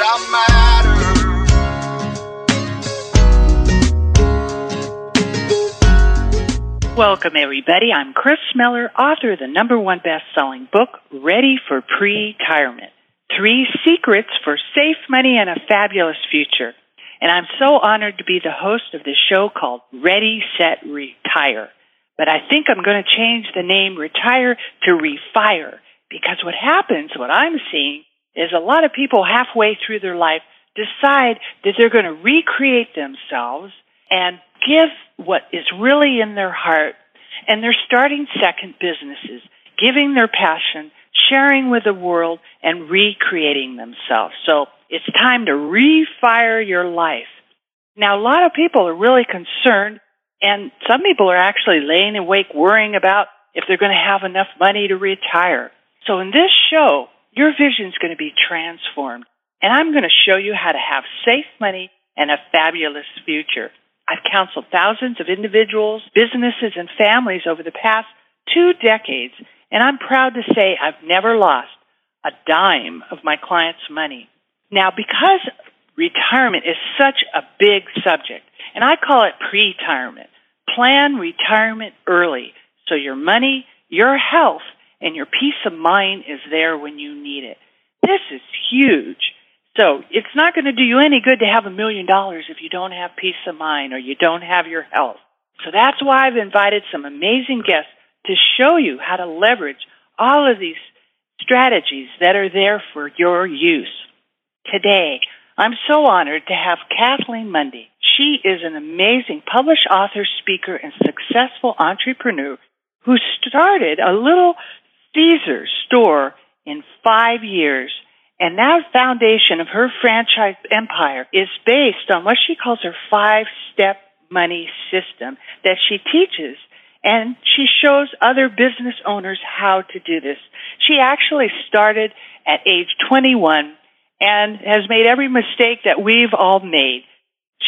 did I matter? Welcome, everybody. I'm Kris Miller, author of the number one best-selling book, Ready for Pretirement. Three Secrets for Safe Money and a Fabulous Future. And I'm so honored to be the host of this show called Ready, Set, Retire. But I think I'm going to change the name Retire to Refire because what happens, what I'm seeing, is a lot of people halfway through their life decide that they're going to recreate themselves and give what is really in their heart, and they're starting second businesses, giving their passion, sharing with the world, and recreating themselves. So it's time to refire your life. Now, a lot of people are really concerned, and some people are actually laying awake worrying about if they're going to have enough money to retire. So in this show, your vision is going to be transformed, and I'm going to show you how to have safe money and a fabulous future. I've counseled thousands of individuals, businesses, and families over the past two decades, and I'm proud to say I've never lost a dime of my clients' money. Now, because retirement is such a big subject, and I call it pre-retirement, plan retirement early so your money, your health, and your peace of mind is there when you need it. This is huge. So it's not going to do you any good to have a million dollars if you don't have peace of mind or you don't have your health. So that's why I've invited some amazing guests to show you how to leverage all of these strategies that are there for your use. Today, I'm so honored to have Kathleen Mundy. She is an amazing published author, speaker, and successful entrepreneur who started a little Caesar store in five years and that foundation of her franchise empire is based on what she calls her five step money system that she teaches and she shows other business owners how to do this. She actually started at age 21 and has made every mistake that we've all made.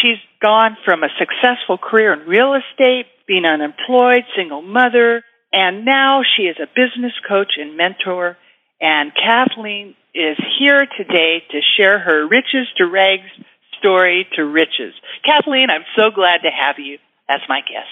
She's gone from a successful career in real estate, being unemployed, single mother, and now she is a business coach and mentor. And Kathleen is here today to share her riches to rags story to riches. Kathleen, I'm so glad to have you as my guest.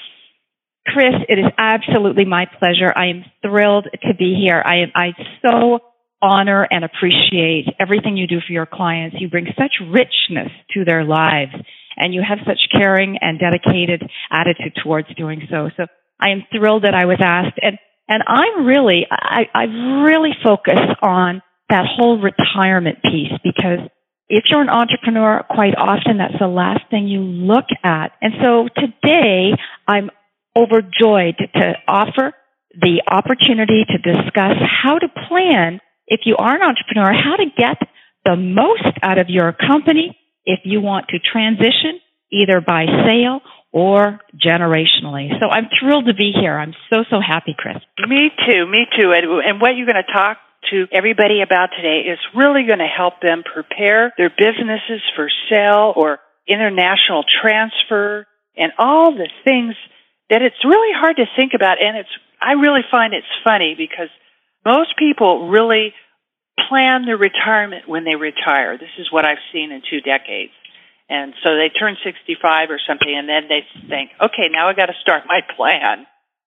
Kris, it is absolutely my pleasure. I am thrilled to be here. I, I so honor and appreciate everything you do for your clients. You bring such richness to their lives and you have such caring and dedicated attitude towards doing so. So I am thrilled that I was asked and, and I'm really, I, I really focus on that whole retirement piece because if you're an entrepreneur, quite often that's the last thing you look at. And so today I'm overjoyed to offer the opportunity to discuss how to plan if you are an entrepreneur, how to get the most out of your company if you want to transition either by sale or generationally. So I'm thrilled to be here. I'm so, so happy, Kris. Me too, me too. And, and what you're going to talk to everybody about today is really going to help them prepare their businesses for sale or international transfer and all the things that it's really hard to think about. And it's, I really find it's funny because most people really plan their retirement when they retire. This is what I've seen in two decades. And so they turn 65 or something and then they think, okay, now I got to start my plan.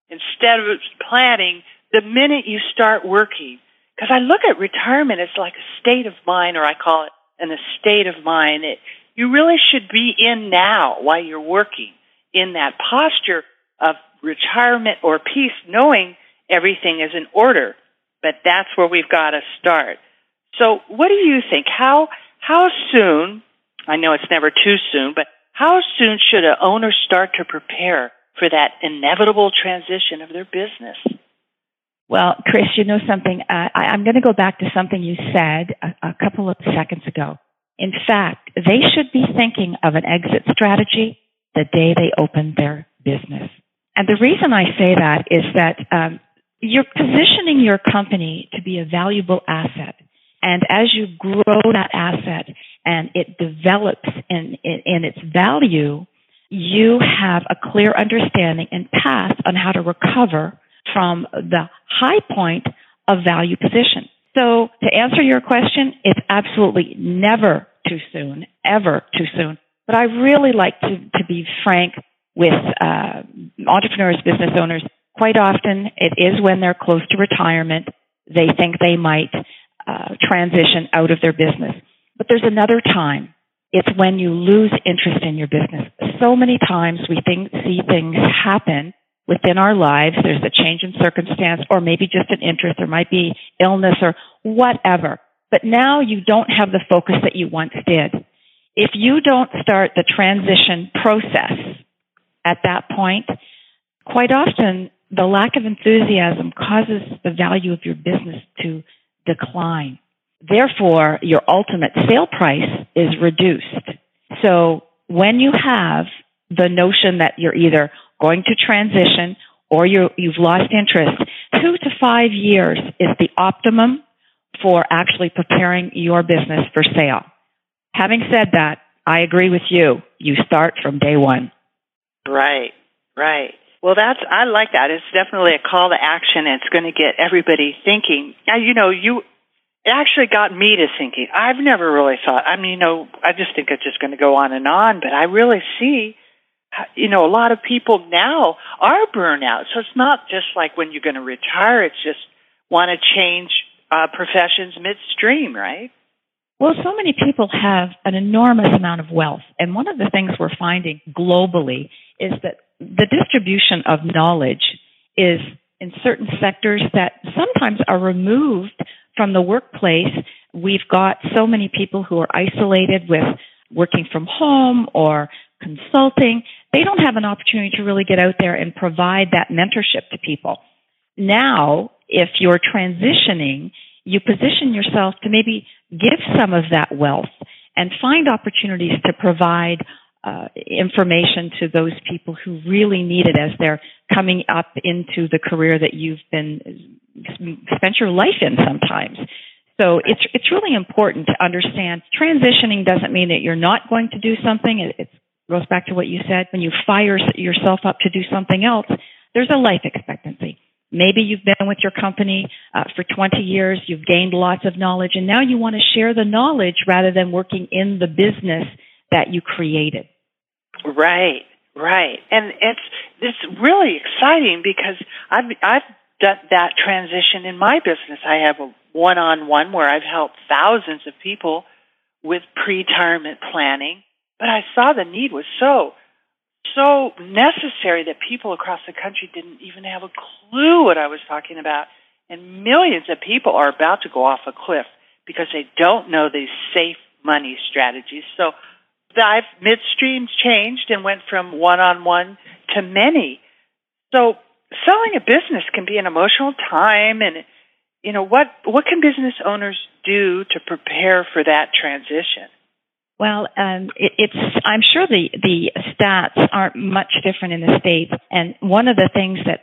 Instead of planning the minute you start working, because I look at retirement as like a state of mind, or I call it an estate of mind. It, you really should be in now while you're working in that posture of retirement or peace, knowing everything is in order. But that's where we've got to start. So, what do you think? How how soon? I know it's never too soon, but how soon should an owner start to prepare for that inevitable transition of their business? Well, Kris, you know something? Uh, I, I'm going to go back to something you said a, a couple of seconds ago. In fact, they should be thinking of an exit strategy the day they open their business. And the reason I say that is that um, you're positioning your company to be a valuable asset. And as you grow that asset and it develops in, in, in its value, you have a clear understanding and path on how to recover from the high point of value position. So to answer your question, it's absolutely never too soon, ever too soon. But I really like to, to be frank with uh, entrepreneurs, business owners. Quite often, it is when they're close to retirement, they think they might uh, transition out of their business. But there's another time. It's when you lose interest in your business. So many times we think, see things happen within our lives. There's a change in circumstance or maybe just an interest. There might be illness or whatever. But now you don't have the focus that you once did. If you don't start the transition process at that point, quite often the lack of enthusiasm causes the value of your business to decline. Therefore, your ultimate sale price is reduced. So when you have the notion that you're either going to transition or you have lost interest, two to five years is the optimum for actually preparing your business for sale. Having said that, I agree with you. You start from day one. Right, right. Well, that's I like that. It's definitely a call to action. It's going to get everybody thinking. Now, you know, you it actually got me to thinking. I've never really thought. I mean, you know, I just think it's just going to go on and on. But I really see, you know, a lot of people now are burnout. So it's not just like when you're going to retire. It's just want to change uh, professions midstream, right? Well, so many people have an enormous amount of wealth. And one of the things we're finding globally is that the distribution of knowledge is in certain sectors that sometimes are removed from the workplace. We've got so many people who are isolated with working from home or consulting. They don't have an opportunity to really get out there and provide that mentorship to people. Now, if you're transitioning, you position yourself to maybe give some of that wealth and find opportunities to provide uh, information to those people who really need it as they're coming up into the career that you've been spent your life in sometimes. So it's it's really important to understand transitioning doesn't mean that you're not going to do something. It, it goes back to what you said when you fire yourself up to do something else. There's a life expectancy. Maybe you've been with your company uh, for 20 years, you've gained lots of knowledge, and now you want to share the knowledge rather than working in the business that you created. Right, right, and it's it's really exciting because I've I've done that transition in my business. I have a one-on-one where I've helped thousands of people with pre-retirement planning, but I saw the need was so so necessary that people across the country didn't even have a clue what I was talking about. And millions of people are about to go off a cliff because they don't know these safe money strategies. So I've midstream changed and went from one on one to many. So selling a business can be an emotional time and you know what what can business owners do to prepare for that transition? Well, um, it, it's I'm sure the the stats aren't much different in the states, and one of the things that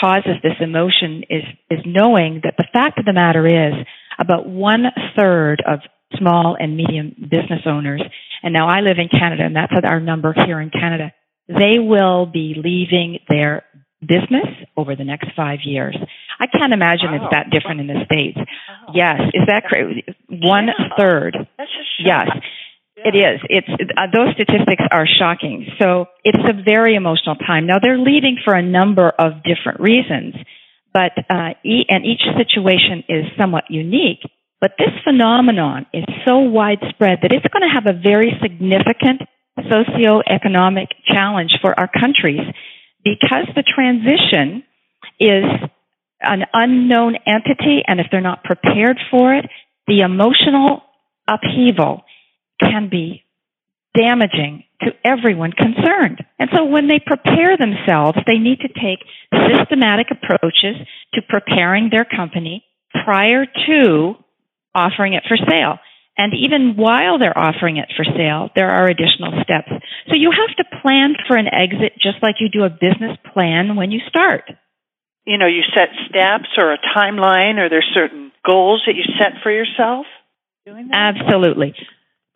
causes this emotion is is knowing that the fact of the matter is about one third of small and medium business owners, and now I live in Canada, and that's our number here in Canada. They will be leaving their business over the next five years. I can't imagine wow. it's that different in the states. Wow. Yes, is that crazy? One yeah. third. Yes. It is. It's uh, those statistics are shocking. So it's a very emotional time. Now they're leaving for a number of different reasons, but uh, e- and each situation is somewhat unique. But this phenomenon is so widespread that it's going to have a very significant socioeconomic challenge for our countries because the transition is an unknown entity, and if they're not prepared for it, the emotional upheaval can be damaging to everyone concerned. And so when they prepare themselves, they need to take systematic approaches to preparing their company prior to offering it for sale. And even while they're offering it for sale, there are additional steps. So you have to plan for an exit just like you do a business plan when you start. You know, you set steps or a timeline or there's certain goals that you set for yourself? Absolutely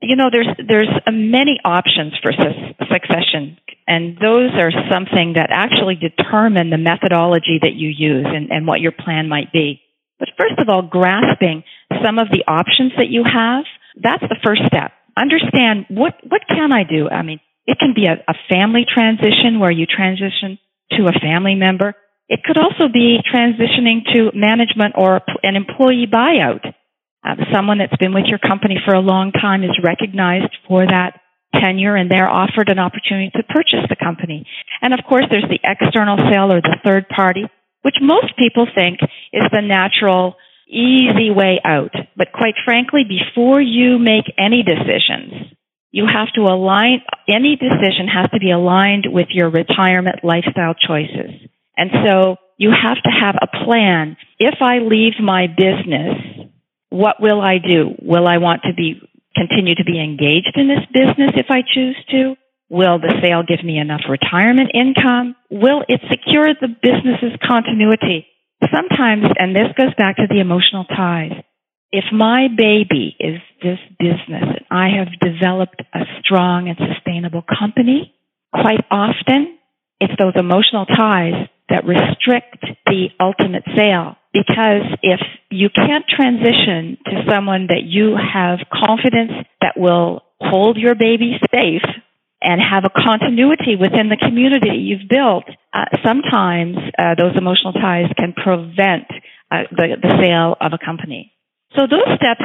you know, there's there's many options for su- succession, and those are something that actually determine the methodology that you use and, and what your plan might be. But first of all, grasping some of the options that you have, that's the first step. understand what, what can I do? I mean, it can be a, a family transition where you transition to a family member. It could also be transitioning to management or an employee buyout. Uh, someone that's been with your company for a long time is recognized for that tenure and they're offered an opportunity to purchase the company. And of course, there's the external sale or the third party, which most people think is the natural, easy way out. But quite frankly, before you make any decisions, you have to align, any decision has to be aligned with your retirement lifestyle choices. And so you have to have a plan. If I leave my business, what will I do? Will I want to be continue to be engaged in this business if I choose to? Will the sale give me enough retirement income? Will it secure the business's continuity? Sometimes, and this goes back to the emotional ties, if my baby is this business and I have developed a strong and sustainable company, quite often it's those emotional ties that restrict the ultimate sale. Because if you can't transition to someone that you have confidence that will hold your baby safe and have a continuity within the community you've built, uh, sometimes uh, those emotional ties can prevent uh, the, the sale of a company. So those steps,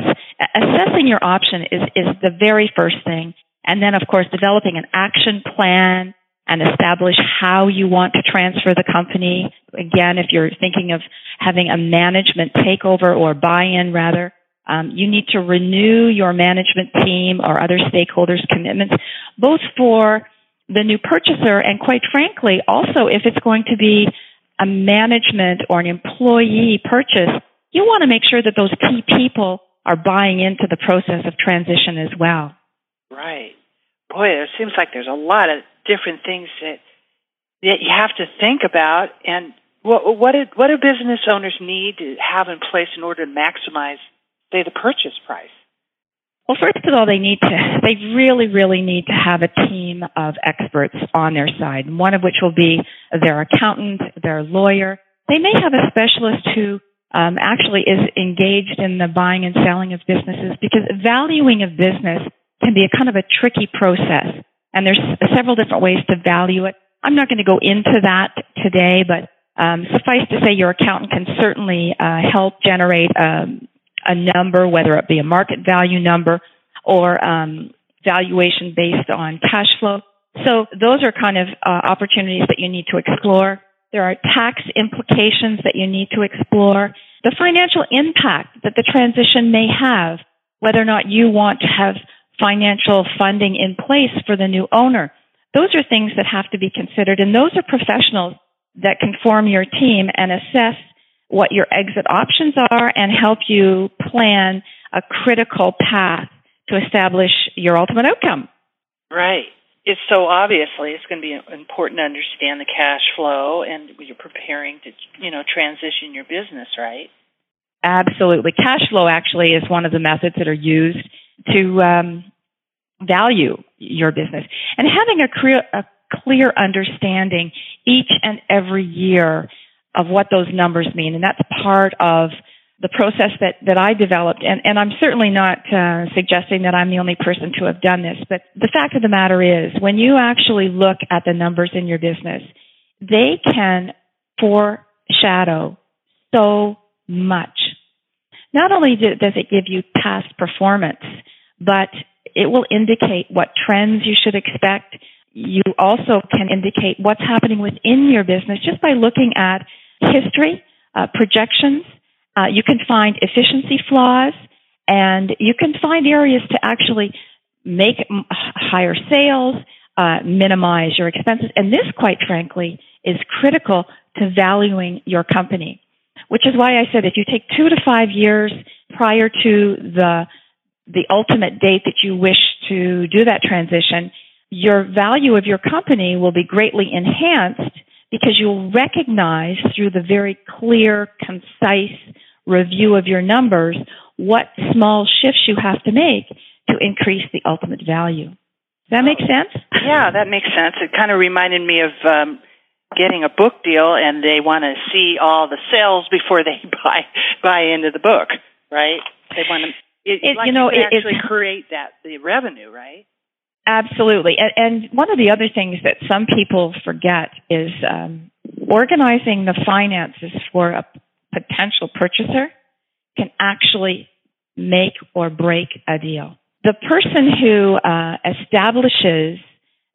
assessing your option is, is the very first thing. And then, of course, developing an action plan and establish how you want to transfer the company. Again, if you're thinking of having a management takeover or buy-in rather, um, you need to renew your management team or other stakeholders' commitments, both for the new purchaser and quite frankly, also if it's going to be a management or an employee purchase, you want to make sure that those key people are buying into the process of transition as well. Right. Boy, it seems like there's a lot of different things that that you have to think about and what what do, what do business owners need to have in place in order to maximize say the purchase price? Well, first of all, they need to, they really, really need to have a team of experts on their side, one of which will be their accountant, their lawyer. They may have a specialist who um, actually is engaged in the buying and selling of businesses because valuing of business can be a kind of a tricky process. And there's several different ways to value it. I'm not going to go into that today, but um, suffice to say, your accountant can certainly uh, help generate um, a number, whether it be a market value number or um, valuation based on cash flow. So those are kind of uh, opportunities that you need to explore. There are tax implications that you need to explore. The financial impact that the transition may have, whether or not you want to have financial funding in place for the new owner. Those are things that have to be considered, and those are professionals that can form your team and assess what your exit options are and help you plan a critical path to establish your ultimate outcome. Right. It's so obviously it's going to be important to understand the cash flow and you're preparing to, you know, transition your business, right? Absolutely. Cash flow actually is one of the methods that are used to um, value your business and having a clear, a clear understanding each and every year of what those numbers mean. And that's part of the process that, that I developed. And, and I'm certainly not uh, suggesting that I'm the only person to have done this, but the fact of the matter is when you actually look at the numbers in your business, they can foreshadow so much. Not only does it give you past performance, but it will indicate what trends you should expect. You also can indicate what's happening within your business just by looking at history, uh, projections. Uh, you can find efficiency flaws, and you can find areas to actually make higher sales, uh, minimize your expenses. And this, quite frankly, is critical to valuing your company. Which is why I said if you take two to five years prior to the the ultimate date that you wish to do that transition, your value of your company will be greatly enhanced because you'll recognize through the very clear, concise review of your numbers what small shifts you have to make to increase the ultimate value. Does that make sense? Yeah, that makes sense. It kind of reminded me of um, getting a book deal, and they want to see all the sales before they buy buy into the book, right? They want to It, It- like you know, can it- actually create that the revenue, right? Absolutely. And, and one of the other things that some people forget is um, organizing the finances for a potential purchaser can actually make or break a deal. The person who uh, establishes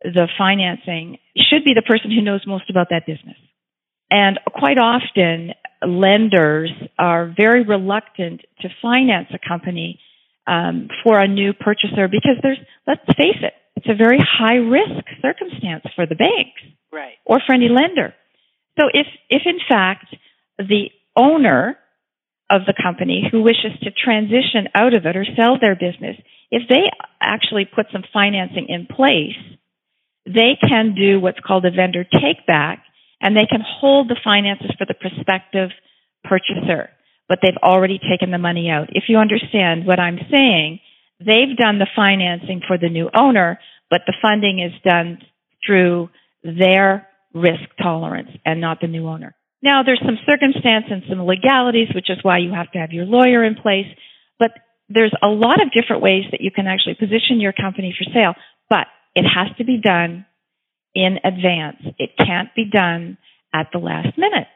the financing should be the person who knows most about that business. And quite often, lenders are very reluctant to finance a company um, for a new purchaser because there's, let's face it, it's a very high risk circumstance for the banks Right. or for any lender. So if, if in fact the owner of the company who wishes to transition out of it or sell their business, if they actually put some financing in place, they can do what's called a vendor take back and they can hold the finances for the prospective purchaser, but they've already taken the money out. If you understand what I'm saying, they've done the financing for the new owner, but the funding is done through their risk tolerance and not the new owner. Now, there's some circumstance and some legalities, which is why you have to have your lawyer in place, but there's a lot of different ways that you can actually position your company for sale, but it has to be done in advance. It can't be done at the last minute.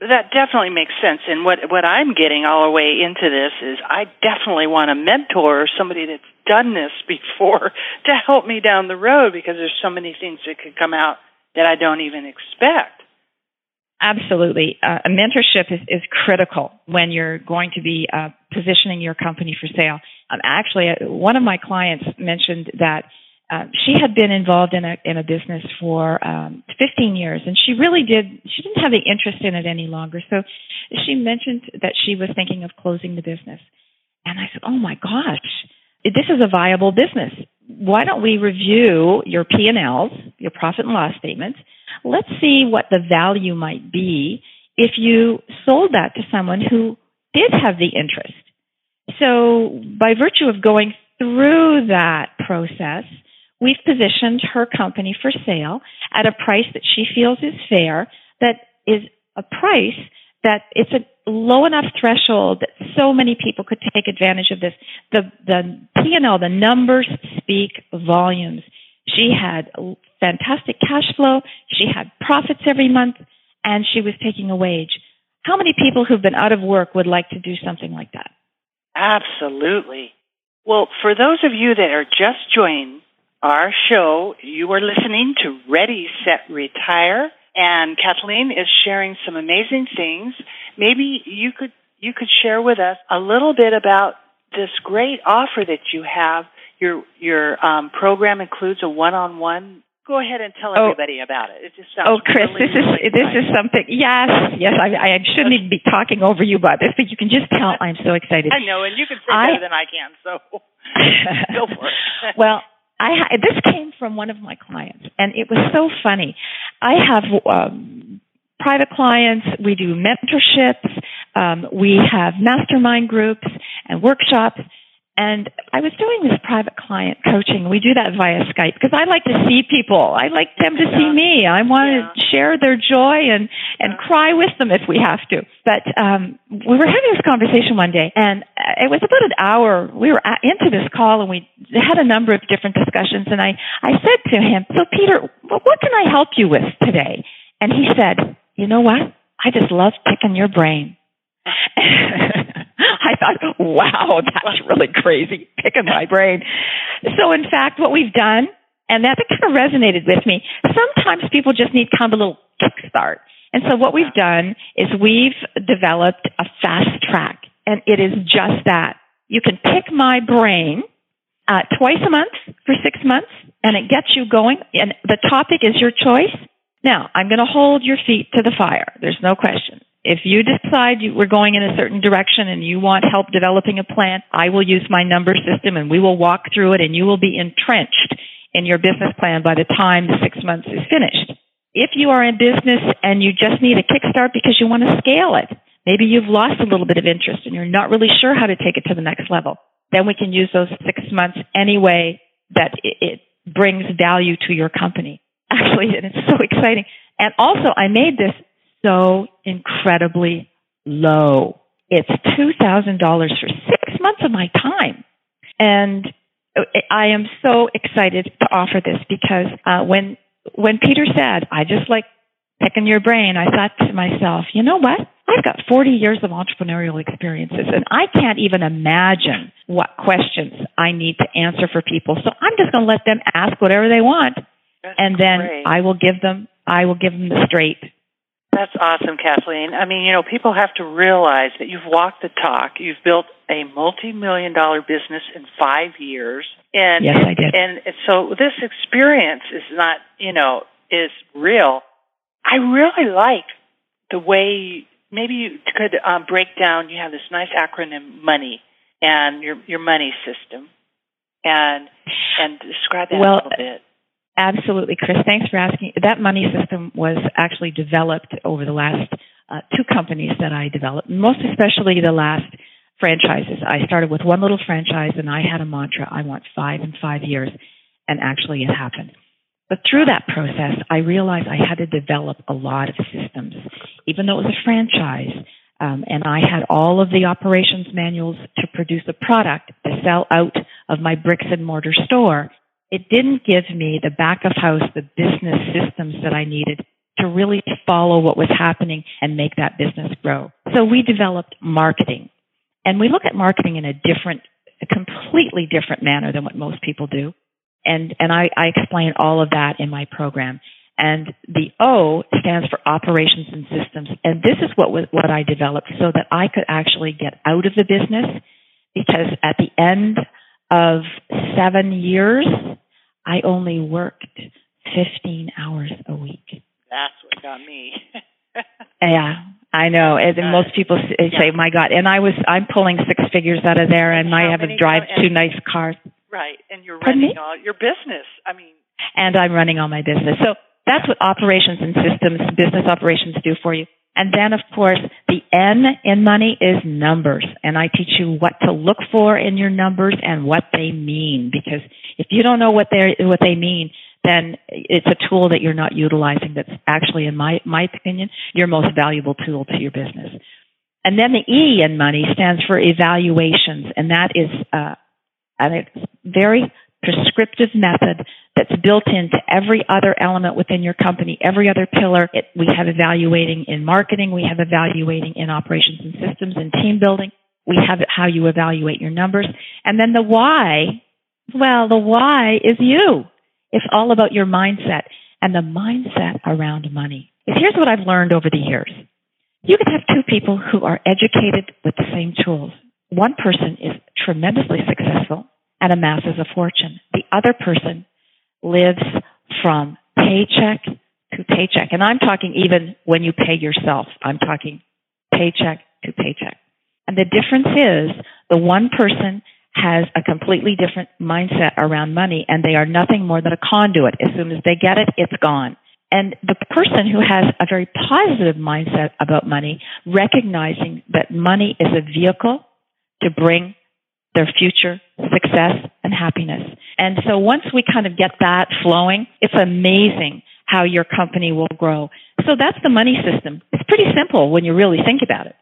That definitely makes sense. And what what I'm getting all the way into this is I definitely want a mentor or somebody that's done this before to help me down the road because there's so many things that could come out that I don't even expect. Absolutely. Uh, a mentorship is, is critical when you're going to be uh, positioning your company for sale. Um, actually, uh, one of my clients mentioned that uh, she had been involved in a in a business for um, 15 years, and she really did. She didn't have the interest in it any longer. So she mentioned that she was thinking of closing the business, and I said, "Oh my gosh, this is a viable business. Why don't we review your P and Ls, your profit and loss statements?" let's see what the value might be if you sold that to someone who did have the interest. So by virtue of going through that process, we've positioned her company for sale at a price that she feels is fair, that is a price that it's a low enough threshold that so many people could take advantage of this. The the P&L, the numbers speak volumes. She had fantastic cash flow. She had profits every month and she was taking a wage. How many people who've been out of work would like to do something like that? Absolutely. Well, for those of you that are just joining our show, you are listening to Ready, Set, Retire, and Kathleen is sharing some amazing things. Maybe you could you could share with us a little bit about this great offer that you have. Your your um, program includes a one-on-one. Go ahead and tell Oh. everybody about it. It just sounds Oh, Kris, really, this is really this is something. Yes, yes. I, I shouldn't even be talking over you about this, but you can just tell I'm so excited. I know, and you can say I- better than I can. So go for it. well, I this came from one of my clients, and it was so funny. I have um, private clients. We do mentorships. Um, we have mastermind groups and workshops. And I was doing this private client coaching. We do that via Skype because I like to see people. I like them to see me. I want Yeah. to share their joy and and cry with them if we have to. But um, we were having this conversation one day, and uh, it was about an hour. We were into this call, and we had a number of different discussions. And I I said to him, "So Peter, what can I help you with today?" And he said, "You know what? I just love picking your brain." I thought, wow, that's really crazy, picking my brain. So, in fact, what we've done, and that kind of resonated with me, sometimes people just need kind of a little kickstart. And so, what we've done is we've developed a fast track, and it is just that. You can pick my brain uh, twice a month for six months, and it gets you going. And the topic is your choice. Now, I'm going to hold your feet to the fire. There's no question. If you decide you, we're going in a certain direction and you want help developing a plan, I will use my number system and we will walk through it and you will be entrenched in your business plan by the time the six months is finished. If you are in business and you just need a kickstart because you want to scale it, maybe you've lost a little bit of interest and you're not really sure how to take it to the next level, then we can use those six months anyway that it, it brings value to your company. Actually, and it's so exciting. And also, I made this so incredibly low. It's $2,000 for six months of my time. And I am so excited to offer this because uh, when when Peter said, "I just like picking your brain," I thought to myself, you know what? I've got 40 years of entrepreneurial experiences, and I can't even imagine what questions I need to answer for people. So I'm just going to let them ask whatever they want, That's and then great. I will give them I will give them the straight. That's awesome, Kathleen. I mean, you know, people have to realize that you've walked the talk. You've built a multi-million dollar business in five years, and Yes, I did. and so this experience is not, you know, is real. I really like the way maybe you could um, break down. You have this nice acronym, money, and your your money system, and and describe that Well, a little bit. Absolutely, Kris. Thanks for asking. That money system was actually developed over the last uh, two companies that I developed, most especially the last franchises. I started with one little franchise and I had a mantra I want five in five years, and actually it happened. But through that process, I realized I had to develop a lot of systems. Even though it was a franchise, um, and I had all of the operations manuals to produce a product to sell out of my bricks and mortar store, it didn't give me the back of house, the business systems that I needed to really follow what was happening and make that business grow. So we developed marketing. And we look at marketing in a different, a completely different manner than what most people do. And, and I, I explain all of that in my program. And the O stands for operations and systems. And this is what was, what I developed so that I could actually get out of the business because at the end of seven years, I only worked 15 hours a week. That's what got me. Yeah, I know. And Got most people eh, say, Yeah. "My God!" And I was, I'm pulling six figures out of there, and And I have to drive two nice cars, right, and you're Pardon running me? all your business. I mean, and I'm running all my business. So that's what operations and systems, business operations, do for you. And then, of course, the N in money is numbers, and I teach you what to look for in your numbers and what they mean. Because if you don't know what they what they mean, then it's a tool that you're not utilizing. That's actually, in my my opinion, your most valuable tool to your business. And then the E in money stands for evaluations, and that is uh, a very prescriptive method that's built into every other element within your company, every other pillar. It, we have evaluating in marketing, we have evaluating in operations and systems and team building. We have how you evaluate your numbers. And then the why, well, the why is you. It's all about your mindset and the mindset around money. Here's what I've learned over the years. You can have two people who are educated with the same tools. One person is tremendously successful and amasses a fortune. The other person lives from paycheck to paycheck. And I'm talking even when you pay yourself. I'm talking paycheck to paycheck. And the difference is the one person has a completely different mindset around money and they are nothing more than a conduit. As soon as they get it, it's gone. And the person who has a very positive mindset about money, recognizing that money is a vehicle to bring their future success and happiness. And so once we kind of get that flowing, it's amazing how your company will grow. So that's the money system. It's pretty simple when you really think about it.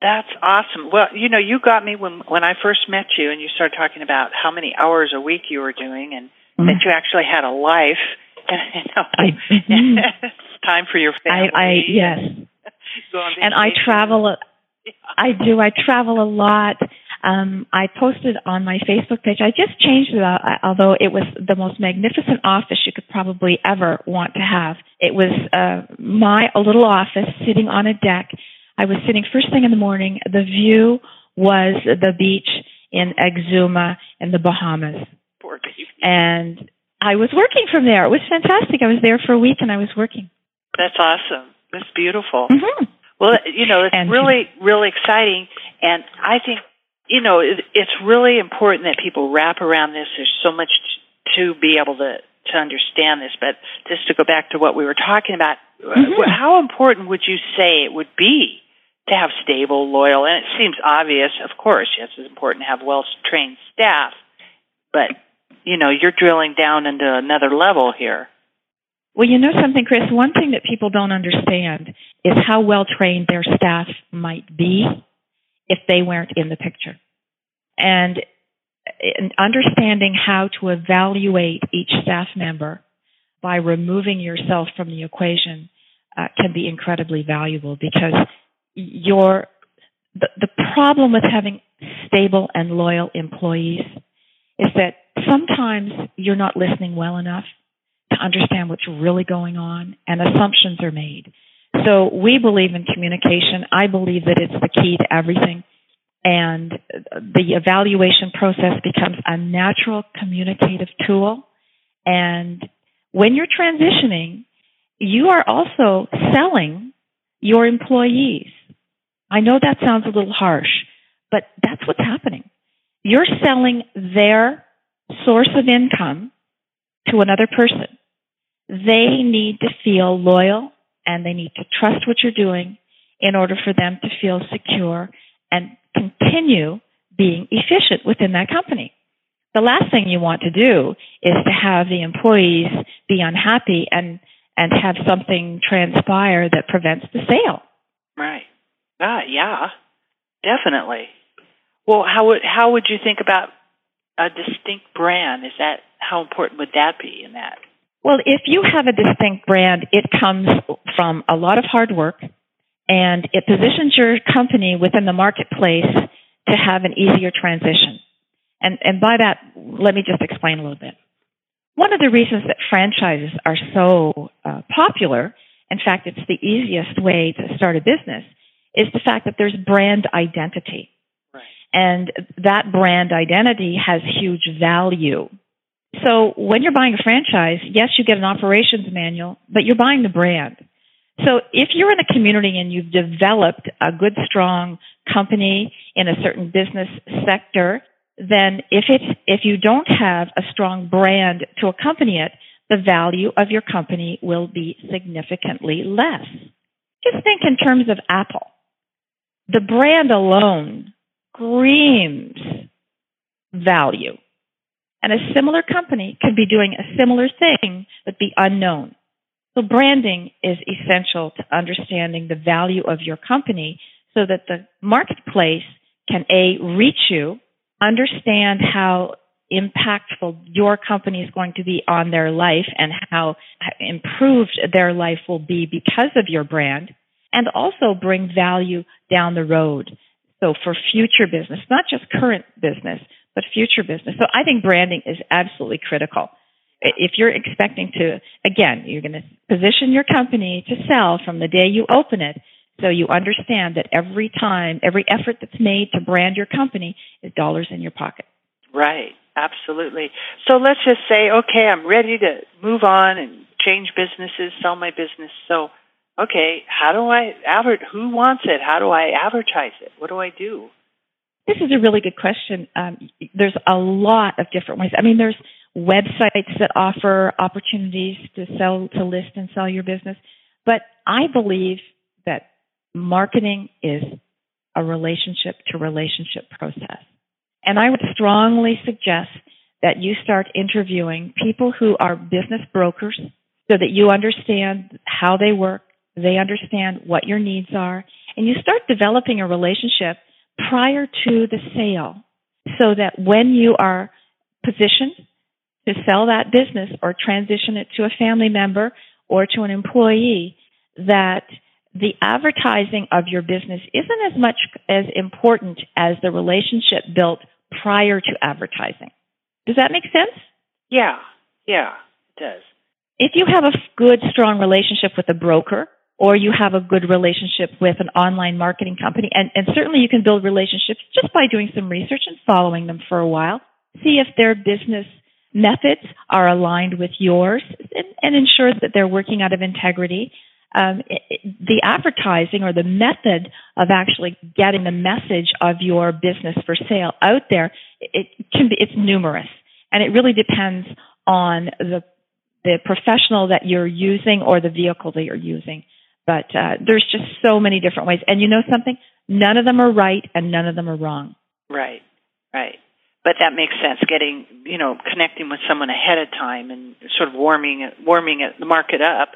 That's awesome. Well, you know, you got me when when I first met you, and you started talking about how many hours a week you were doing, and Mm-hmm. that you actually had a life. And you know, I, mhm. time for your family. I, I yes. And I travel, a- I do, I travel a lot. Um, I posted on my Facebook page. I just changed it, out, although it was the most magnificent office you could probably ever want to have. It was uh, my a little office sitting on a deck. I was sitting first thing in the morning. The view was the beach in Exuma in the Bahamas, and I was working from there. It was fantastic. I was there for a week, and I was working. That's awesome. That's beautiful. hmm Well, you know, it's And- really, really exciting, and I think, you know, it, it's really important that people wrap around this. There's so much t- to be able to to understand this. But just to go back to what we were talking about, Mhm. how important would you say it would be to have stable, loyal, and it seems obvious, of course, yes, it's important to have well trained staff, but you know, you're drilling down into another level here. Well, you know something, Kris? One thing that people don't understand is how well trained their staff might be if they weren't in the picture. And understanding how to evaluate each staff member by removing yourself from the equation uh, can be incredibly valuable because your the, the problem with having stable and loyal employees is that sometimes you're not listening well enough to understand what's really going on and assumptions are made. So we believe in communication. I believe that it's the key to everything. And the evaluation process becomes a natural communicative tool. And when you're transitioning, you are also selling your employees. I know that sounds a little harsh, but that's what's happening. You're selling their source of income to another person. They need to feel loyal and they need to trust what you're doing in order for them to feel secure and continue being efficient within that company. The last thing you want to do is to have the employees be unhappy and and have something transpire that prevents the sale. Right. Ah, yeah. Definitely. Well, how would how would you think about a distinct brand? Is that how important would that be in that? Well, if you have a distinct brand, it comes from a lot of hard work and it positions your company within the marketplace to have an easier transition. And, and by that, let me just explain a little bit. One of the reasons that franchises are so uh, popular, in fact, it's the easiest way to start a business, is the fact that there's brand identity. Right. And that brand identity has huge value. So when you're buying a franchise, yes, you get an operations manual, but you're buying the brand. So if you're in a community and you've developed a good, strong company in a certain business sector, then if it's, if you don't have a strong brand to accompany it, the value of your company will be significantly less. Just think in terms of Apple. The brand alone screams value. And a similar company could be doing a similar thing but be unknown. So branding is essential to understanding the value of your company so that the marketplace can A, reach you, understand how impactful your company is going to be on their life and how improved their life will be because of your brand, and also bring value down the road. So for future business, not just current business, but future business. So I think branding is absolutely critical if you're expecting to, again, you're going to position your company to sell from the day you open it. So you understand that every time, every effort that's made to brand your company is dollars in your pocket. Right. Absolutely. So let's just say, okay, I'm ready to move on and change businesses, sell my business. So, okay, how do I advert? Who wants it? How do I advertise it? What do I do? This is a really good question. Um, there's a lot of different ways. I mean, there's websites that offer opportunities to sell, to list and sell your business. But I believe that marketing is a relationship to relationship process. And I would strongly suggest that you start interviewing people who are business brokers so that you understand how they work, they understand what your needs are, and you start developing a relationship prior to the sale so that when you are positioned to sell that business or transition it to a family member or to an employee that the advertising of your business isn't as much as important as the relationship built prior to advertising. Does that make sense? Yeah, yeah, it does. If you have a good, strong relationship with a broker, or you have a good relationship with an online marketing company, and, and certainly you can build relationships just by doing some research and following them for a while. See if their business methods are aligned with yours and, and ensure that they're working out of integrity. Um, it, it, the advertising or the method of actually getting the message of your business for sale out there, it, it can be, it's numerous. And it really depends on the, the professional that you're using or the vehicle that you're using. But uh, there's just so many different ways. And you know something? None of them are right and none of them are wrong. Right, right but that makes sense. Getting you know connecting with someone ahead of time and sort of warming warming the market up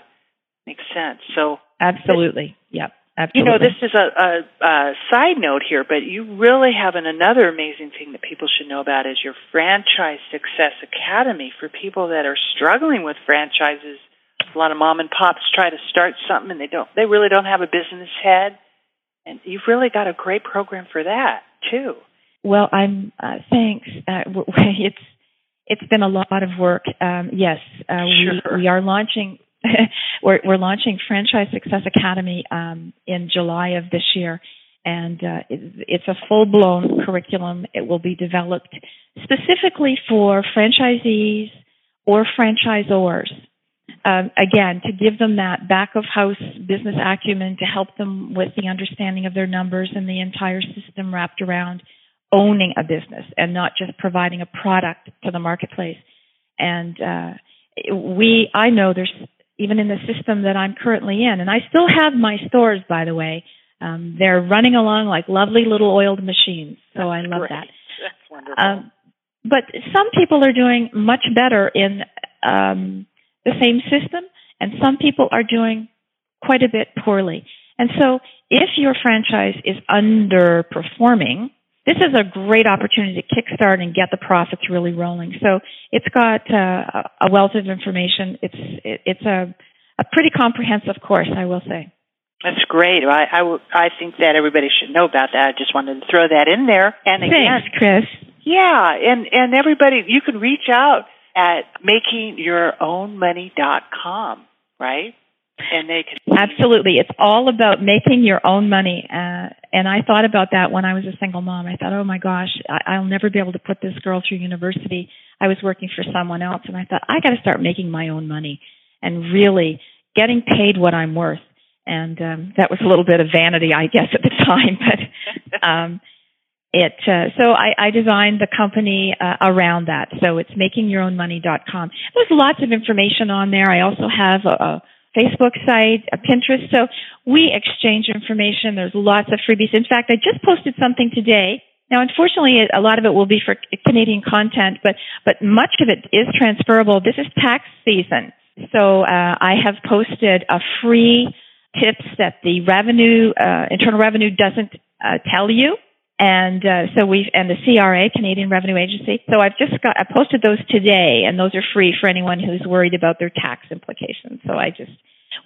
makes sense. So absolutely, yep. Absolutely. You know, this is a, a, a side note here, but you really have an, another amazing thing that people should know about is your Franchise Success Academy for people that are struggling with franchises. A lot of mom and pops try to start something and they don't, they really don't have a business head. And you've really got a great program for that too. Well, I'm, uh, thanks. Uh, it's, it's been a lot of work. Um, yes, uh, sure. we, we are launching we're, we're launching Franchise Success Academy um, in July of this year, and uh, it, it's a full blown curriculum. It will be developed specifically for franchisees or franchisors. Um, again, to give them that back of house business acumen to help them with the understanding of their numbers and the entire system wrapped around owning a business and not just providing a product to the marketplace. And uh, we, I know there's even in the system that I'm currently in. And I still have my stores, by the way. Um, they're running along like lovely little oiled machines. So I love Great. that. That's wonderful. Um, but some people are doing much better in um, the same system, and some people are doing quite a bit poorly. And so, if your franchise is underperforming, this is a great opportunity to kickstart and get the profits really rolling. So it's got uh, a wealth of information. It's it's a a pretty comprehensive course, I will say. That's great. I, I, w- I think that everybody should know about that. I just wanted to throw that in there. And again, Thanks, Kris. yeah, and and everybody, you can reach out at makingyourownmoney.com, right? And they can Absolutely. It's all about making your own money. Uh, and I thought about that when I was a single mom. I thought, oh my gosh, I, I'll never be able to put this girl through university. I was working for someone else, and I thought, I got to start making my own money and really getting paid what I'm worth. And um, that was a little bit of vanity, I guess, at the time. But um, it uh, so I, I designed the company uh, around that. So it's makingyourownmoney.com. There's lots of information on there. I also have a, a Facebook site, a Pinterest. So we exchange information. There's lots of freebies. In fact, I just posted something today. Now, unfortunately, a lot of it will be for Canadian content, but but much of it is transferable. This is tax season, so uh, I have posted a free tips that the revenue, uh, Internal Revenue, doesn't uh, tell you and uh, so we've and the CRA Canadian Revenue Agency. So I've just got I posted those today, and those are free for anyone who's worried about their tax implications. So I just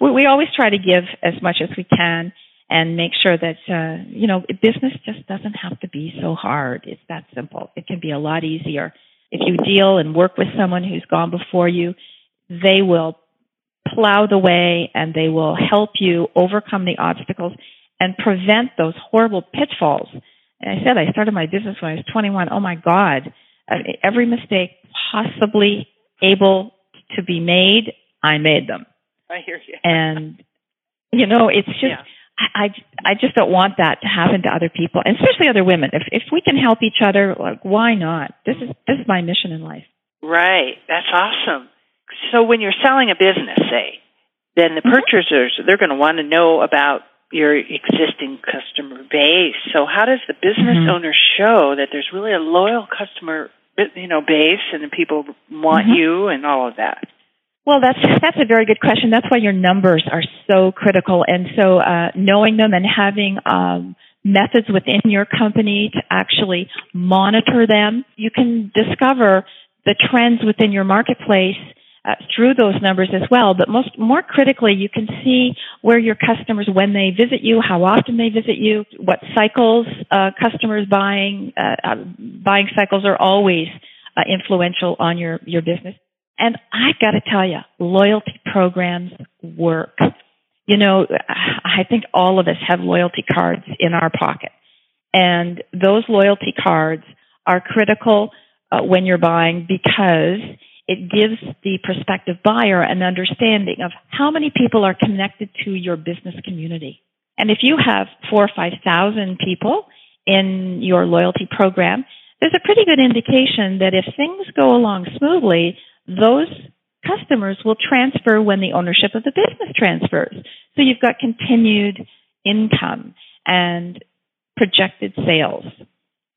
we, we always try to give as much as we can and make sure that uh, you know business just doesn't have to be so hard. It's that simple. It can be a lot easier if you deal and work with someone who's gone before you. They will plow the way and they will help you overcome the obstacles and prevent those horrible pitfalls and I said I started my business when I was 21. Oh my God, every mistake possibly able to be made, I made them. I hear you. And you know, it's just Yeah. I I just don't want that to happen to other people, and especially other women. If if we can help each other, like why not? This is this is my mission in life. Right. That's awesome. So when you're selling a business, say, then the Mhm. purchasers they're going to want to know about your existing customer base. So how does the business Mhm. owner show that there's really a loyal customer, you know, base and people want Mhm. you and all of that? Well, that's that's a very good question. That's why your numbers are so critical, and so uh, knowing them and having um, methods within your company to actually monitor them, you can discover the trends within your marketplace uh, through those numbers as well. But most more critically, you can see where your customers, when they visit you, how often they visit you, what cycles uh, customers buying uh, uh, buying cycles are always uh, influential on your your business. And I've got to tell you, loyalty programs work. You know, I think all of us have loyalty cards in our pocket. And those loyalty cards are critical when you're buying because it gives the prospective buyer an understanding of how many people are connected to your business community. And if you have four or five thousand people in your loyalty program, there's a pretty good indication that if things go along smoothly, those customers will transfer when the ownership of the business transfers. So you've got continued income and projected sales.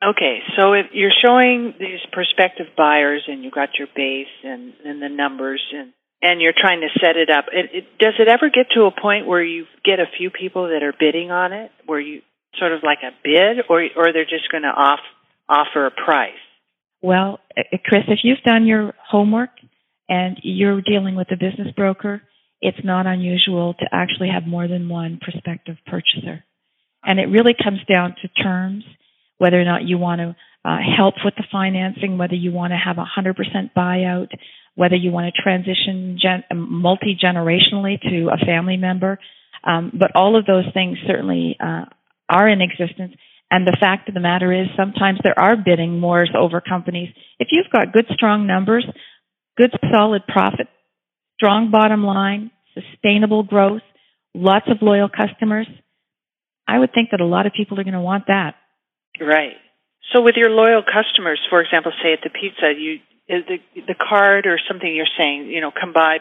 Okay, so if you're showing these prospective buyers and you've got your base and, and the numbers and and you're trying to set it up. It, it, does it ever get to a point where you get a few people that are bidding on it, where you sort of like a bid, or or they're just going to off offer a price? Well, uh, Kris, if you've done your homework and you're dealing with a business broker, it's not unusual to actually have more than one prospective purchaser. And it really comes down to terms, whether or not you want to uh, help with the financing, whether you want to have a 100% buyout, whether you want to transition gen- multi generationally to a family member. Um, but all of those things certainly uh, are in existence. And the fact of the matter is, sometimes there are bidding wars over companies. If you've got good, strong numbers, good, solid profit, strong bottom line, sustainable growth, lots of loyal customers, I would think that a lot of people are going to want that. Right. So with your loyal customers, for example, say at the pizza, you the the card or something you're saying, you know, come by,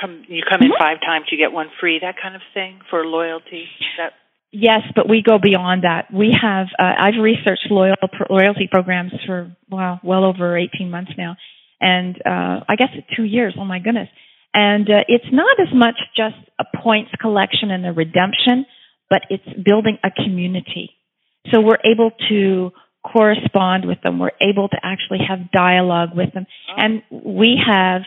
come you come mm-hmm. in five times, you get one free, that kind of thing for loyalty. That Yes, but we go beyond that. We have uh, I've researched loyal loyalty programs for well well over 18 months now, and uh, I guess two years. Oh my goodness! And uh, it's not as much just a points collection and a redemption, but it's building a community. So we're able to correspond with them. We're able to actually have dialogue with them, oh. and we have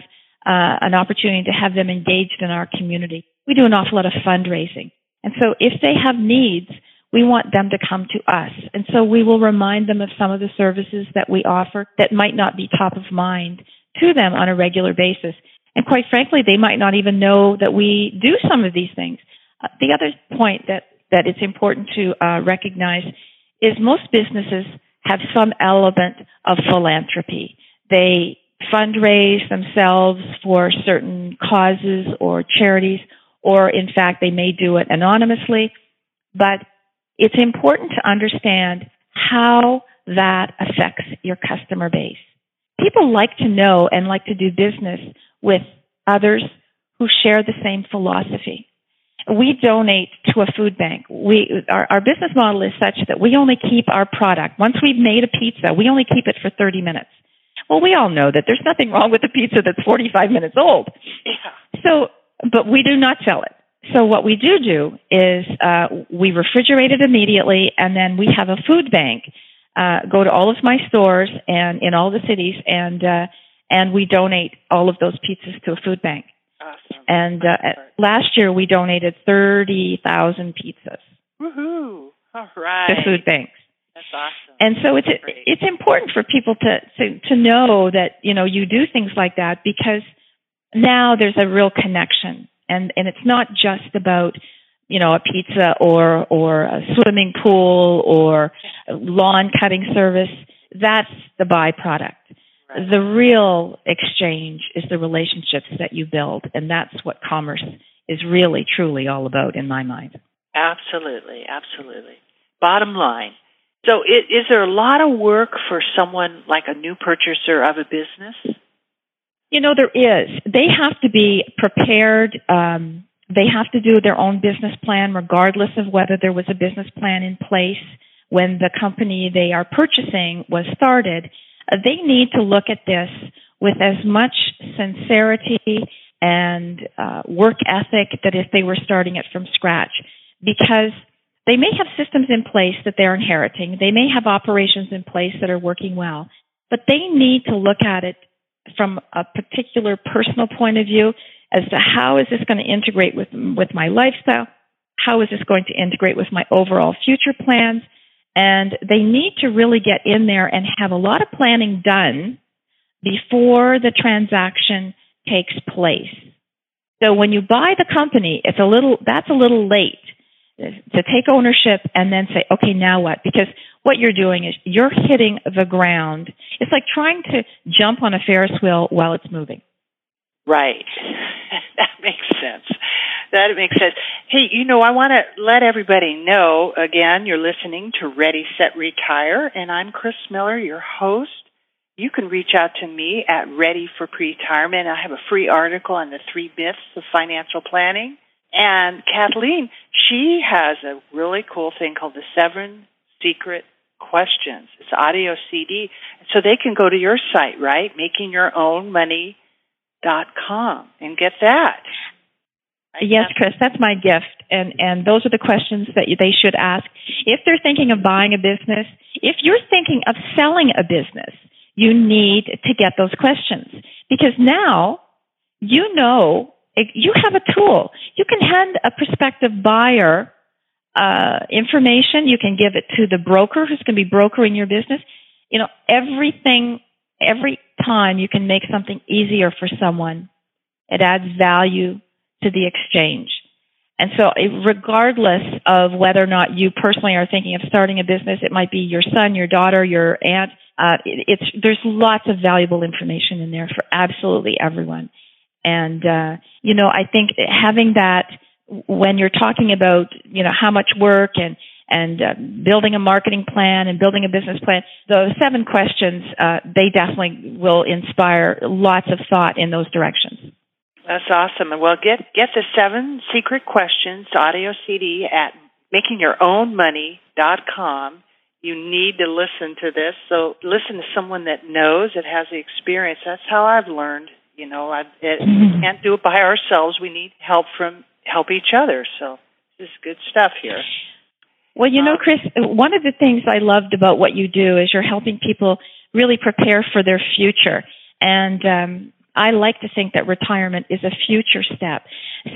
uh, an opportunity to have them engaged in our community. We do an awful lot of fundraising. And so if they have needs, we want them to come to us. And so we will remind them of some of the services that we offer that might not be top of mind to them on a regular basis. And quite frankly, they might not even know that we do some of these things. Uh, the other point that, that it's important to uh, recognize is most businesses have some element of philanthropy. They fundraise themselves for certain causes or charities or in fact, they may do it anonymously. But it's important to understand how that affects your customer base. People like to know and like to do business with others who share the same philosophy. We donate to a food bank. We, our, our business model is such that we only keep our product. Once we've made a pizza, we only keep it for 30 minutes. Well, we all know that there's nothing wrong with a pizza that's 45 minutes old. Yeah. So but we do not sell it. So what we do do is uh, we refrigerate it immediately, and then we have a food bank. Uh, go to all of my stores and in all the cities, and uh, and we donate all of those pizzas to a food bank. Awesome. And uh, last year we donated thirty thousand pizzas. Woohoo! All right. To food banks. That's awesome. And so it's it's important for people to, to to know that you know you do things like that because now there's a real connection and and it's not just about you know a pizza or or a swimming pool or lawn cutting service that's the byproduct right. the real exchange is the relationships that you build and that's what commerce is really truly all about in my mind absolutely absolutely bottom line so is there a lot of work for someone like a new purchaser of a business you know, there is. They have to be prepared. Um, they have to do their own business plan, regardless of whether there was a business plan in place when the company they are purchasing was started. They need to look at this with as much sincerity and uh, work ethic that if they were starting it from scratch, because they may have systems in place that they're inheriting. They may have operations in place that are working well, but they need to look at it from a particular personal point of view as to how is this going to integrate with with my lifestyle? How is this going to integrate with my overall future plans and they need to really get in there and have a lot of planning done before the transaction takes place so when you buy the company it's a little that's a little late to take ownership and then say okay now what because what you're doing is you're hitting the ground. It's like trying to jump on a Ferris wheel while it's moving. Right. that makes That makes sense. Hey, you know, I want to let everybody know again, you're listening to Ready, Set, Retire, and I'm Kris Miller, your host. You can reach out to me at Ready for Pretirement. I have a free article on the three myths of financial planning. And Kathleen, she has a really cool thing called the Seven Secret questions. It's audio CD. So they can go to your site, right? Making your own money dot com and get that. Yes, Kris, that's my gift, and and those are the questions that they should ask if they're thinking of buying a business. If you're thinking of selling a business, you need to get those questions because now you know you have a tool. You can hand a prospective buyer uh, information. You can give it to the broker who's going to be brokering your business. You know everything. Every time you can make something easier for someone, it adds value to the exchange. And so, regardless of whether or not you personally are thinking of starting a business, it might be your son, your daughter, your aunt. Uh, it, it's there's lots of valuable information in there for absolutely everyone. And uh, you know, I think having that when you're talking about you know how much work and and uh, building a marketing plan and building a business plan, those seven questions uh, they definitely will inspire lots of thought in those directions. That's awesome. And well, get get the seven secret questions audio CD at makingyourownmoney.com. You need to listen to this. So listen to someone that knows, that has the experience. That's how I've learned. You know, I it, we can't do it by ourselves. We need help from help each other. So this is good stuff here. Well, you know, um, Kris, one of the things I loved about what you do is you're helping people really prepare for their future. And um, I like to think that retirement is a future step.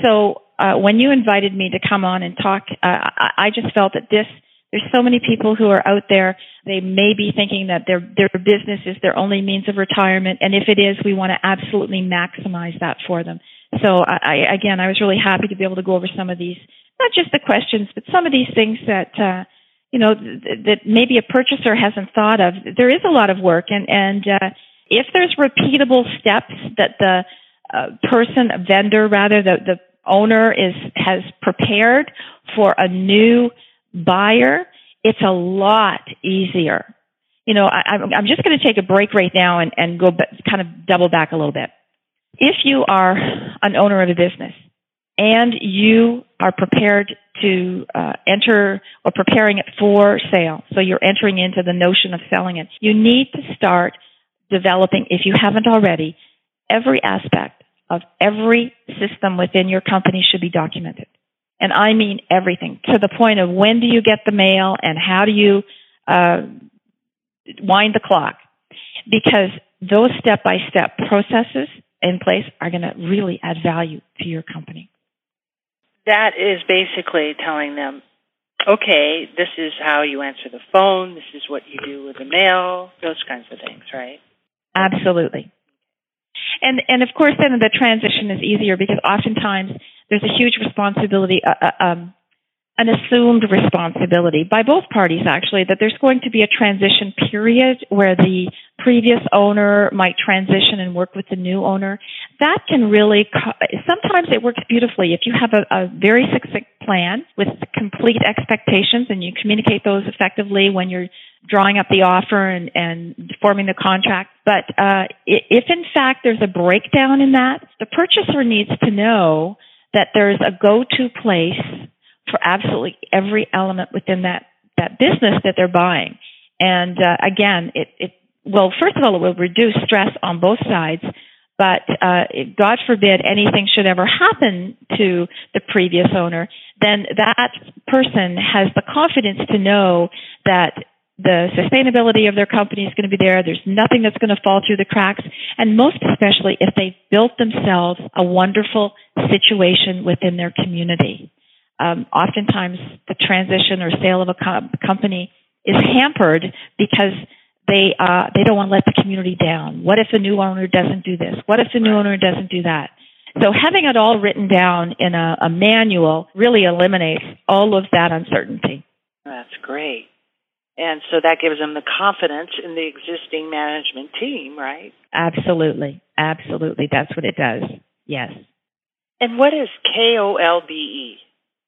So uh, when you invited me to come on and talk, uh, I, just felt that this there's so many people who are out there. They may be thinking that their their business is their only means of retirement, and if it is, we want to absolutely maximize that for them. So I, I again, I was really happy to be able to go over some of these, not just the questions, but some of these things that. Uh, you know th- that maybe a purchaser hasn't thought of. There is a lot of work, and and uh, if there's repeatable steps that the uh, person, vendor rather, the, the owner is has prepared for a new buyer, it's a lot easier. You know, I, I'm just going to take a break right now and, and go kind of double back a little bit. If you are an owner of a business and you are prepared to uh, enter or preparing it for sale, so you're entering into the notion of selling it, you need to start developing, if you haven't already, every aspect of every system within your company should be documented. And I mean everything to the point of when do you get the mail and how do you uh, wind the clock? Because those step by step processes in place are going to really add value to your company. That is basically telling them, okay, this is how you answer the phone, this is what you do with the mail, those kinds of things, right? Absolutely. And and of course, then the transition is easier because oftentimes there's a huge responsibility, uh, uh, um, an assumed responsibility by both parties actually that there's going to be a transition period where the previous owner might transition and work with the new owner. That can really sometimes it works beautifully if you have a, a very succinct plan with complete expectations and you communicate those effectively when you're drawing up the offer and, and forming the contract. But uh, if in fact there's a breakdown in that, the purchaser needs to know that there's a go-to place for absolutely every element within that that business that they're buying. And uh, again, it, it well, first of all, it will reduce stress on both sides. But uh, God forbid anything should ever happen to the previous owner, then that person has the confidence to know that the sustainability of their company is going to be there. There's nothing that's going to fall through the cracks. And most especially if they've built themselves a wonderful situation within their community. Um, oftentimes the transition or sale of a co- company is hampered because they uh, they don't want to let the community down. What if the new owner doesn't do this? What if the new owner doesn't do that? So having it all written down in a, a manual really eliminates all of that uncertainty. That's great. And so that gives them the confidence in the existing management team, right? Absolutely. Absolutely. That's what it does. Yes. And what is K O L B E?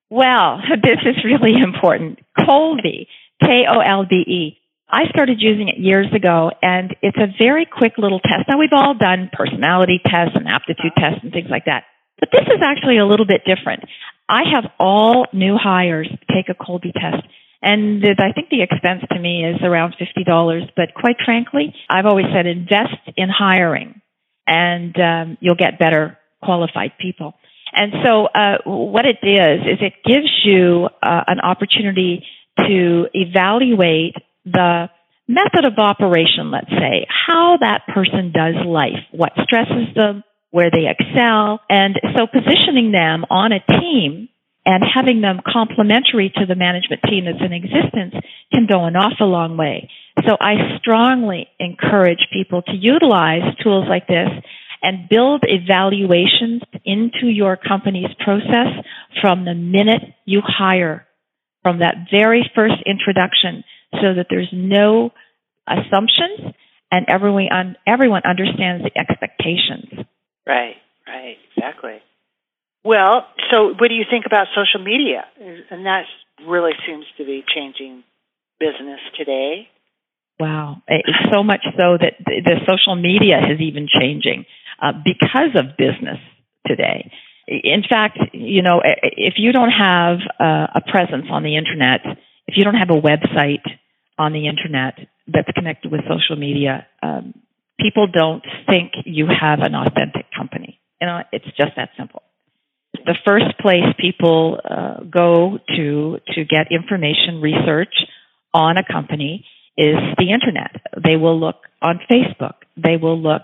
Well, this is really important. Kolbe, K O L B E. I started using it years ago, and it's a very quick little test. Now, we've all done personality tests and aptitude tests and things like that, but this is actually a little bit different. I have all new hires take a Kolbe test. And I think the expense to me is around $50. But quite frankly, I've always said invest in hiring and um, you'll get better qualified people. And so, uh, what it is is it gives you uh, an opportunity to evaluate the method of operation, let's say, how that person does life, what stresses them, where they excel, and so positioning them on a team and having them complementary to the management team that's in existence can go an awful long way. So I strongly encourage people to utilize tools like this and build evaluations into your company's process from the minute you hire, from that very first introduction, so that there's no assumptions and everyone, everyone understands the expectations. Right, right, exactly. Well, so what do you think about social media? And that really seems to be changing business today. Wow, it's so much so that the social media is even changing uh, because of business today. In fact, you know, if you don't have a presence on the internet, if you don't have a website on the internet that's connected with social media, um, people don't think you have an authentic company. You know, it's just that simple. The first place people uh, go to to get information, research on a company is the internet. They will look on Facebook. They will look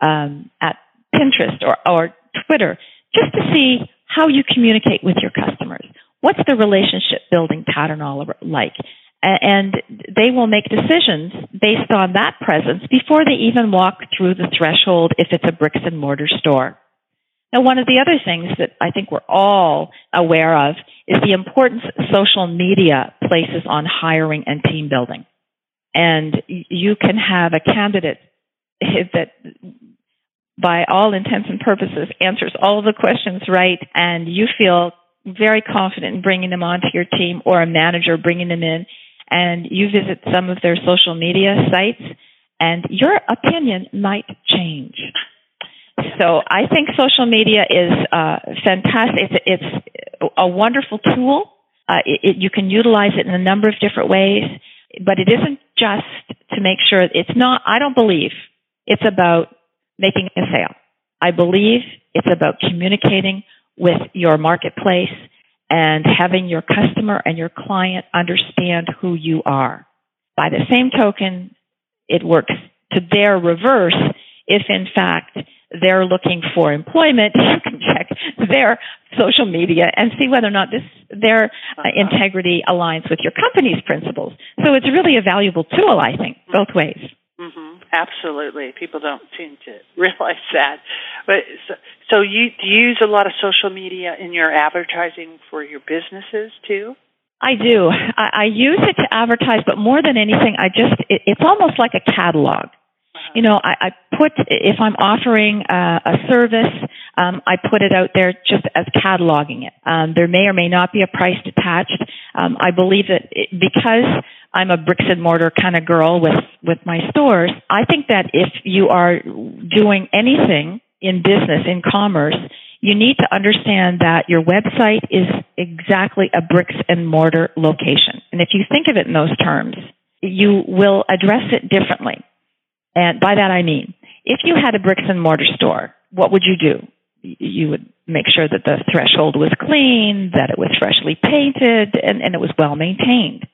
um, at Pinterest or, or Twitter just to see how you communicate with your customers. What's the relationship building pattern all like? and they will make decisions based on that presence before they even walk through the threshold if it's a bricks and mortar store. Now, one of the other things that I think we're all aware of is the importance social media places on hiring and team building. And you can have a candidate that, by all intents and purposes, answers all the questions right, and you feel very confident in bringing them onto your team or a manager bringing them in and you visit some of their social media sites, and your opinion might change. So I think social media is uh, fantastic. It's, it's a wonderful tool. Uh, it, it, you can utilize it in a number of different ways, but it isn't just to make sure. It's not. I don't believe it's about making a sale. I believe it's about communicating with your marketplace and having your customer and your client understand who you are. By the same token, it works to their reverse if in fact they're looking for employment, you can check their social media and see whether or not this their uh, integrity aligns with your company's principles. So it's really a valuable tool, I think, both ways. Mm-hmm. Absolutely, people don't seem to realize that. But so, so you do you use a lot of social media in your advertising for your businesses too? I do. I, I use it to advertise, but more than anything, I just it, it's almost like a catalog. You know, I, I put if I'm offering a, a service, um, I put it out there just as cataloging it. Um, there may or may not be a price attached. Um, I believe that it, because I'm a bricks and mortar kind of girl with with my stores, I think that if you are doing anything in business in commerce, you need to understand that your website is exactly a bricks and mortar location. And if you think of it in those terms, you will address it differently. And by that I mean, if you had a bricks and mortar store, what would you do? You would make sure that the threshold was clean, that it was freshly painted, and, and it was well maintained.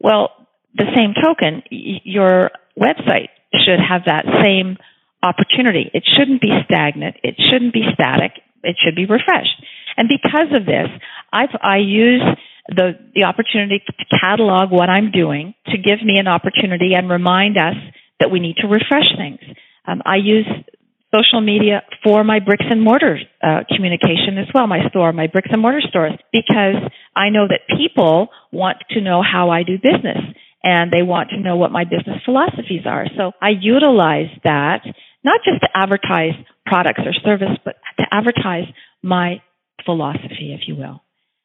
Well, the same token, your website should have that same opportunity. It shouldn't be stagnant. It shouldn't be static. It should be refreshed. And because of this, I've, I use the, the opportunity to catalog what I'm doing to give me an opportunity and remind us that we need to refresh things. Um, I use social media for my bricks and mortar uh, communication as well, my store, my bricks and mortar stores, because I know that people want to know how I do business and they want to know what my business philosophies are. So I utilize that not just to advertise products or service, but to advertise my philosophy, if you will.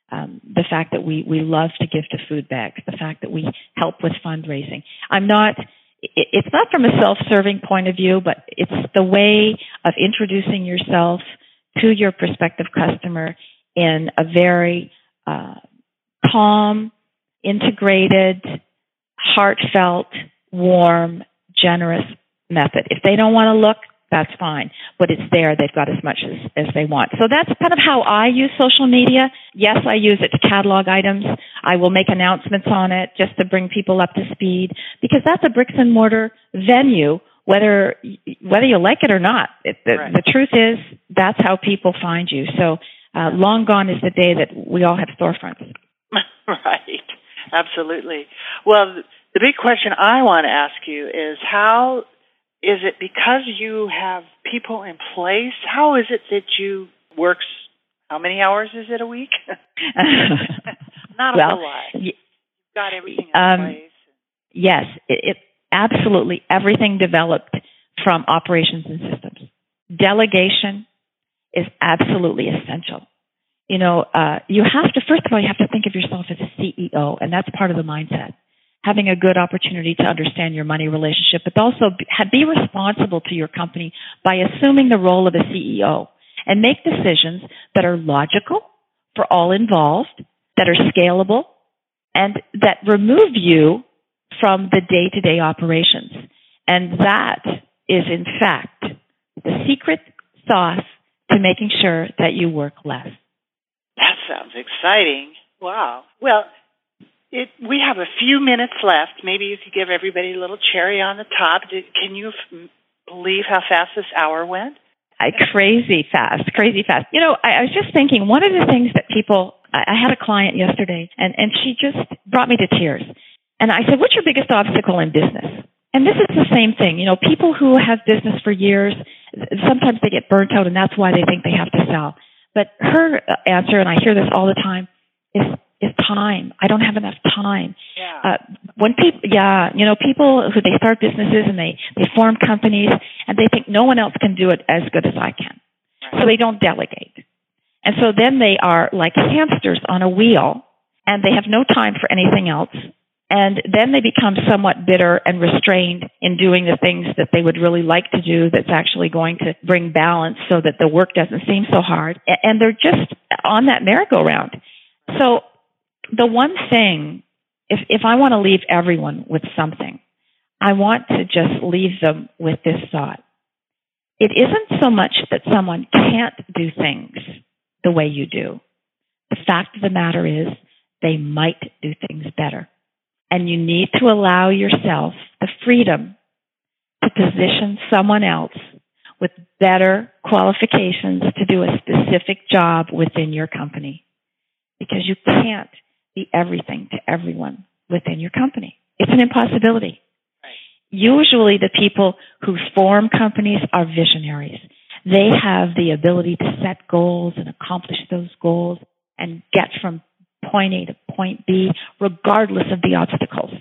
Um, the fact that we, we love to give to food banks, the fact that we help with fundraising. I'm not it's not from a self-serving point of view, but it's the way of introducing yourself to your prospective customer in a very uh, calm, integrated, heartfelt, warm, generous method. If they don't want to look, that's fine. But it's there. They've got as much as, as they want. So that's kind of how I use social media. Yes, I use it to catalog items. I will make announcements on it just to bring people up to speed because that's a bricks and mortar venue, whether, whether you like it or not. It, the, right. the truth is that's how people find you. So, uh, long gone is the day that we all have storefronts. right. Absolutely. Well, the big question I want to ask you is how is it because you have people in place? How is it that you work? How many hours is it a week? Not a well, whole lot. Y- got everything in um, place. Yes, it, it absolutely everything developed from operations and systems. Delegation is absolutely essential. You know, uh, you have to first of all you have to think of yourself as a CEO, and that's part of the mindset having a good opportunity to understand your money relationship, but also be responsible to your company by assuming the role of a CEO and make decisions that are logical for all involved, that are scalable, and that remove you from the day to day operations. And that is, in fact, the secret sauce to making sure that you work less. That sounds exciting. Wow. Well, it, we have a few minutes left. Maybe you could give everybody a little cherry on the top. Did, can you f- believe how fast this hour went? I, crazy fast, crazy fast. You know, I, I was just thinking one of the things that people, I, I had a client yesterday and, and she just brought me to tears. And I said, what's your biggest obstacle in business? And this is the same thing. You know, people who have business for years, sometimes they get burnt out and that's why they think they have to sell. But her uh, answer, and I hear this all the time, is is time. I don't have enough time. Yeah. Uh, when people, yeah, you know, people who they start businesses and they they form companies and they think no one else can do it as good as I can, right. so they don't delegate, and so then they are like hamsters on a wheel, and they have no time for anything else. And then they become somewhat bitter and restrained in doing the things that they would really like to do that's actually going to bring balance so that the work doesn't seem so hard. And they're just on that merry-go-round. So the one thing, if, if I want to leave everyone with something, I want to just leave them with this thought. It isn't so much that someone can't do things the way you do. The fact of the matter is they might do things better. And you need to allow yourself the freedom to position someone else with better qualifications to do a specific job within your company. Because you can't be everything to everyone within your company. It's an impossibility. Usually the people who form companies are visionaries. They have the ability to set goals and accomplish those goals and get from point A to point B regardless of the obstacles.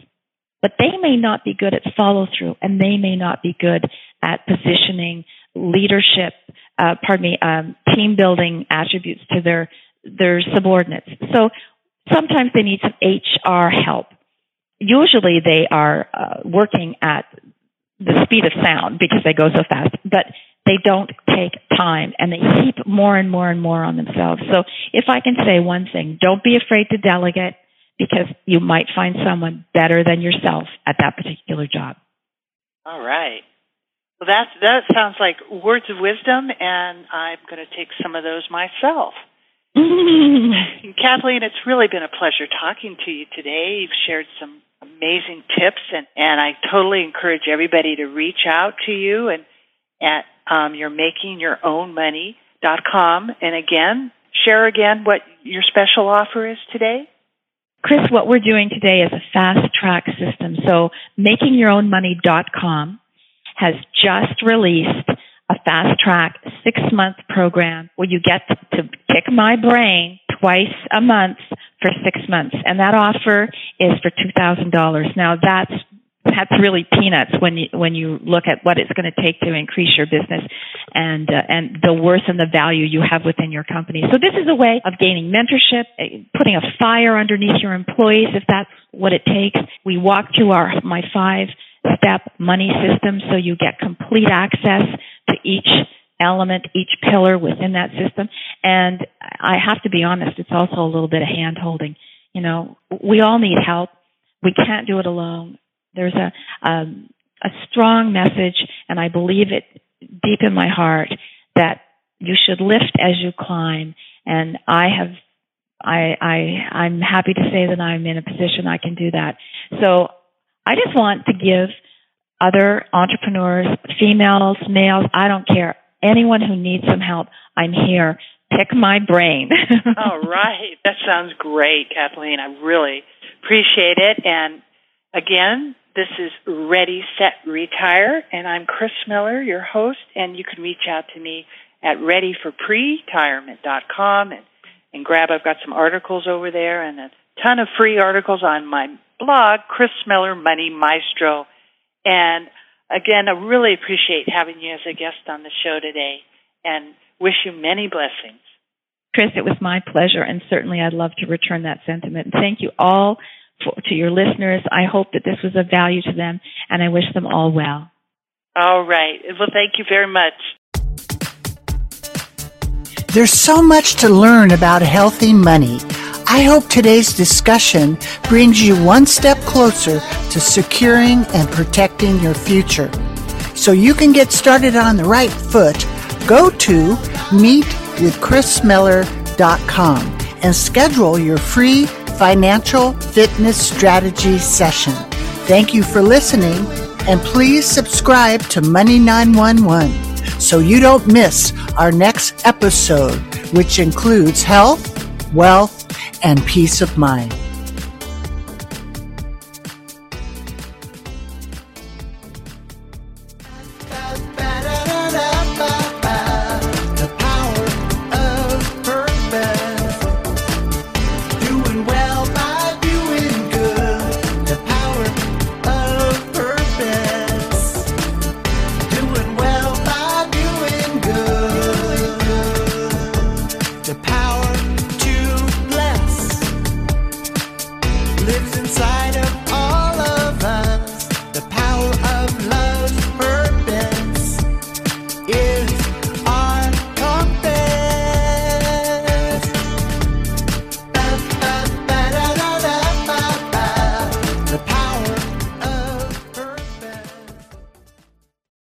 But they may not be good at follow through and they may not be good at positioning leadership, uh, pardon me, um, team building attributes to their, their subordinates. So Sometimes they need some HR help. Usually they are uh, working at the speed of sound because they go so fast, but they don't take time and they heap more and more and more on themselves. So if I can say one thing, don't be afraid to delegate because you might find someone better than yourself at that particular job. All right. Well, that that sounds like words of wisdom, and I'm going to take some of those myself. Kathleen, it's really been a pleasure talking to you today. You've shared some amazing tips, and, and I totally encourage everybody to reach out to you and at um, your own money.com. And again, share again what your special offer is today. Kris, what we're doing today is a fast track system. So makingyourownmoney.com has just released a fast track six month program where you get to kick my brain twice a month for six months. And that offer is for $2,000. Now that's that's really peanuts when you when you look at what it's going to take to increase your business and uh, and the worth and the value you have within your company. So this is a way of gaining mentorship, eh, putting a fire underneath your employees if that's what it takes. We walk through our my five step money system so you get complete access to each element, each pillar within that system. And I have to be honest, it's also a little bit of hand holding. You know, we all need help. We can't do it alone. There's a, um, a strong message and I believe it deep in my heart that you should lift as you climb. And I have, I, I, I'm happy to say that I'm in a position I can do that. So I just want to give other entrepreneurs, females, males, I don't care, anyone who needs some help, I'm here. Pick my brain. All right. That sounds great, Kathleen. I really appreciate it. And again, this is Ready, Set, Retire, and I'm Kris Miller, your host, and you can reach out to me at readyforpretirement.com and, and grab, I've got some articles over there and a ton of free articles on my blog, Kris Miller Money Maestro. And again, I really appreciate having you as a guest on the show today and wish you many blessings. Kris, it was my pleasure, and certainly I'd love to return that sentiment. Thank you all for, to your listeners. I hope that this was of value to them, and I wish them all well. All right. Well, thank you very much. There's so much to learn about healthy money. I hope today's discussion brings you one step closer to securing and protecting your future. So you can get started on the right foot, go to meetwithkrismiller.com and schedule your free financial fitness strategy session. Thank you for listening and please subscribe to Money 911 so you don't miss our next episode, which includes health, wealth, and peace of mind.